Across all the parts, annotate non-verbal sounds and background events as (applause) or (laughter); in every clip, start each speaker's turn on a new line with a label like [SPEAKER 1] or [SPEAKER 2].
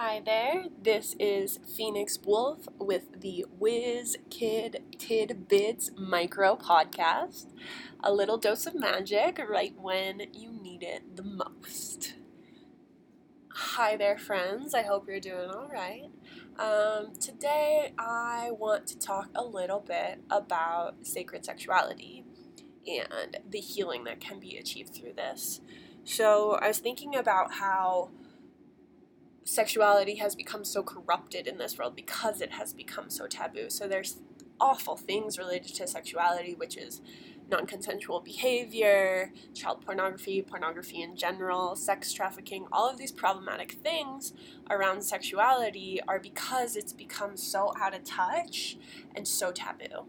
[SPEAKER 1] Hi there, this is Phoenix Wolf with the Whiz Kid Tidbits Micro Podcast. A little dose of magic right when you need it the most. Hi there, friends. I hope you're doing all right. Um, today, I want to talk a little bit about sacred sexuality and the healing that can be achieved through this. So, I was thinking about how sexuality has become so corrupted in this world because it has become so taboo. So there's awful things related to sexuality, which is non consensual behavior, child pornography, pornography in general, sex trafficking, all of these problematic things around sexuality are because it's become so out of touch and so taboo.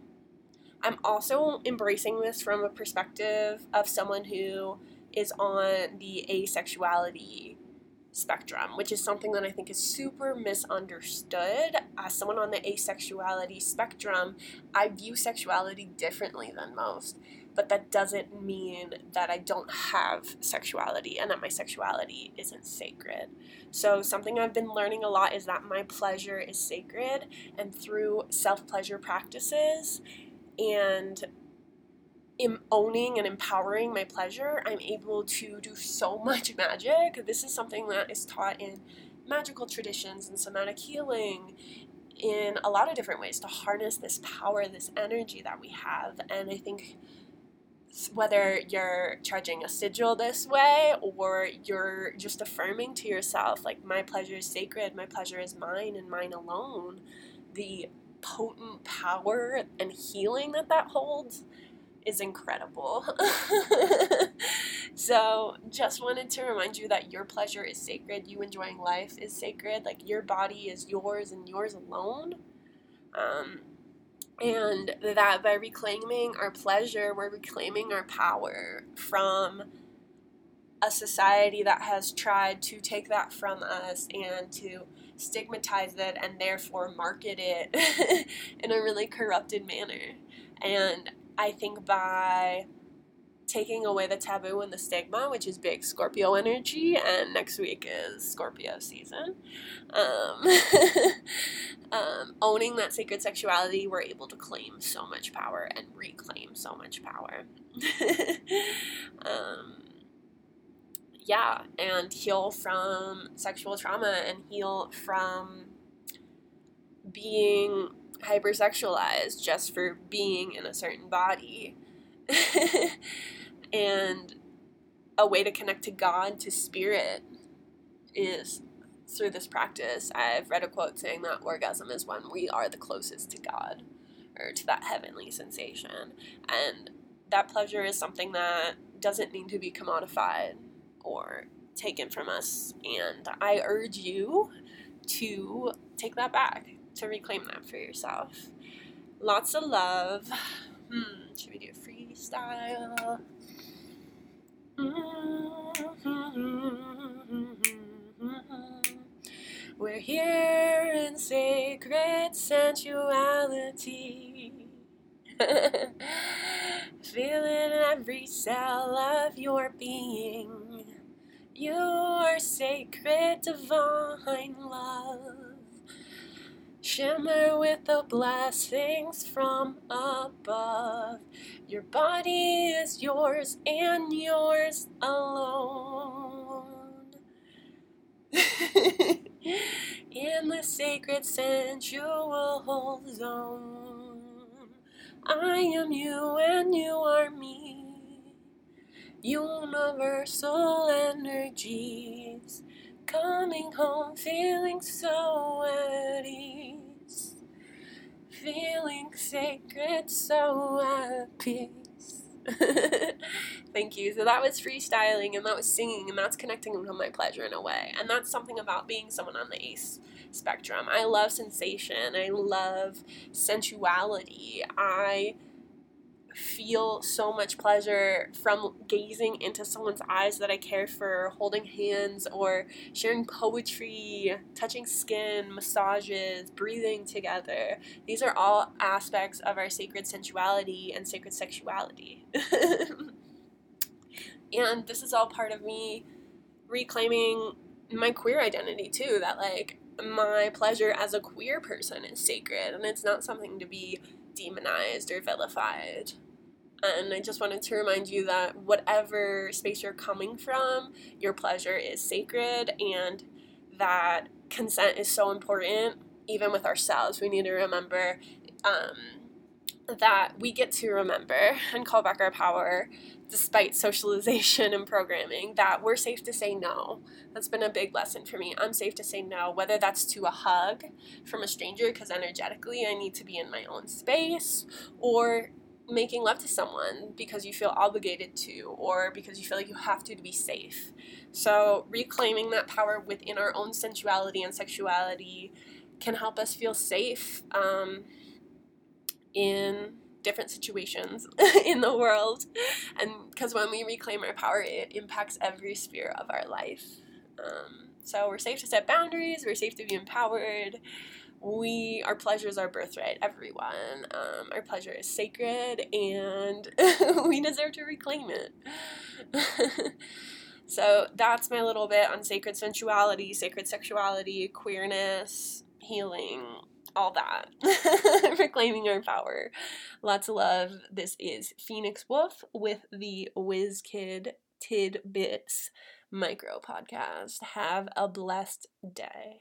[SPEAKER 1] I'm also embracing this from a perspective of someone who is on the asexuality spectrum, which is something that I think is super misunderstood. As someone on the asexuality spectrum, I view sexuality differently than most, but that doesn't mean that I don't have sexuality and that my sexuality isn't sacred. So, something I've been learning a lot is that my pleasure is sacred, and through self pleasure practices and am owning and empowering my pleasure, I'm able to do so (laughs) much magic. This is something that is taught in magical traditions and somatic healing in a lot of different ways to harness this power, this energy that we have. And I think whether you're charging a sigil this way or you're just affirming to yourself, like, my pleasure is sacred, my pleasure is mine and mine alone, the potent power and healing that that holds is incredible. (laughs) so, just wanted to remind you that your pleasure is sacred. You enjoying life is sacred. Like, your body is yours and yours alone. Um, and that by reclaiming our pleasure, we're reclaiming our power from a society that has tried to take that from us and to stigmatize it and therefore market it (laughs) in a really corrupted manner. And I think by taking away the taboo and the stigma, which is big Scorpio energy, and next week is Scorpio season. Um, (laughs) um, owning that sacred sexuality, we're able to claim so much power and reclaim so much power. (laughs) um, yeah, and heal from sexual trauma and heal from being hypersexualized just for being in a certain body. (laughs) and a way to connect to God, to spirit, is through this practice. I've read a quote saying that orgasm is when we are the closest to God or to that heavenly sensation. And that pleasure is something that doesn't need to be commodified or taken from us. And I urge you to take that back to reclaim that for yourself. Lots of love. Hmm, should we do a freestyle? We're here in sacred sensuality. (laughs) Feeling every cell of your being. Your sacred divine love Shimmer with the blessings from above. Your body is yours and yours alone. (laughs) In the sacred sensual zone, I am you and you are me. Universal energies coming home feeling so at ease, feeling sacred, so at peace. (laughs) Thank you. So that was freestyling and that was singing and that's connecting to my pleasure in a way. And that's something about being someone on the ace spectrum. I love sensation. I love sensuality. I feel so much pleasure from gazing into someone's eyes that I care for, holding hands, or sharing poetry, touching skin, massages, breathing together. These are all aspects of our sacred sensuality and sacred sexuality. (laughs) and this is all part of me reclaiming my queer identity too that like my pleasure as a queer person is sacred and it's not something to be demonized or vilified. And I just wanted to remind you that whatever space you're coming from, your pleasure is sacred and that consent is so important, even with ourselves. We need to remember um, that we get to remember and call back our power despite socialization (laughs) and programming that we're safe to say no. That's been a big lesson for me. I'm safe to say no, whether that's to a hug from a stranger because energetically I need to be in my own space or making love to someone because you feel obligated to or because you feel like you have to to be safe. So, reclaiming that power within our own sensuality and sexuality can help us feel safe. Um, in different situations (laughs) in the world. And because when we reclaim our power, it impacts every sphere of our life. Um, so we're safe to set boundaries, we're safe to be empowered. We, our pleasure is our birthright, everyone. Um, our pleasure is sacred and (laughs) we deserve to reclaim it. (laughs) so that's my little bit on sacred sensuality, sacred sexuality, queerness, healing, all that. (laughs) Reclaiming our power. Lots of love. This is Phoenix Wolf with the Whiz Kid Tidbits micro podcast. Have a blessed day.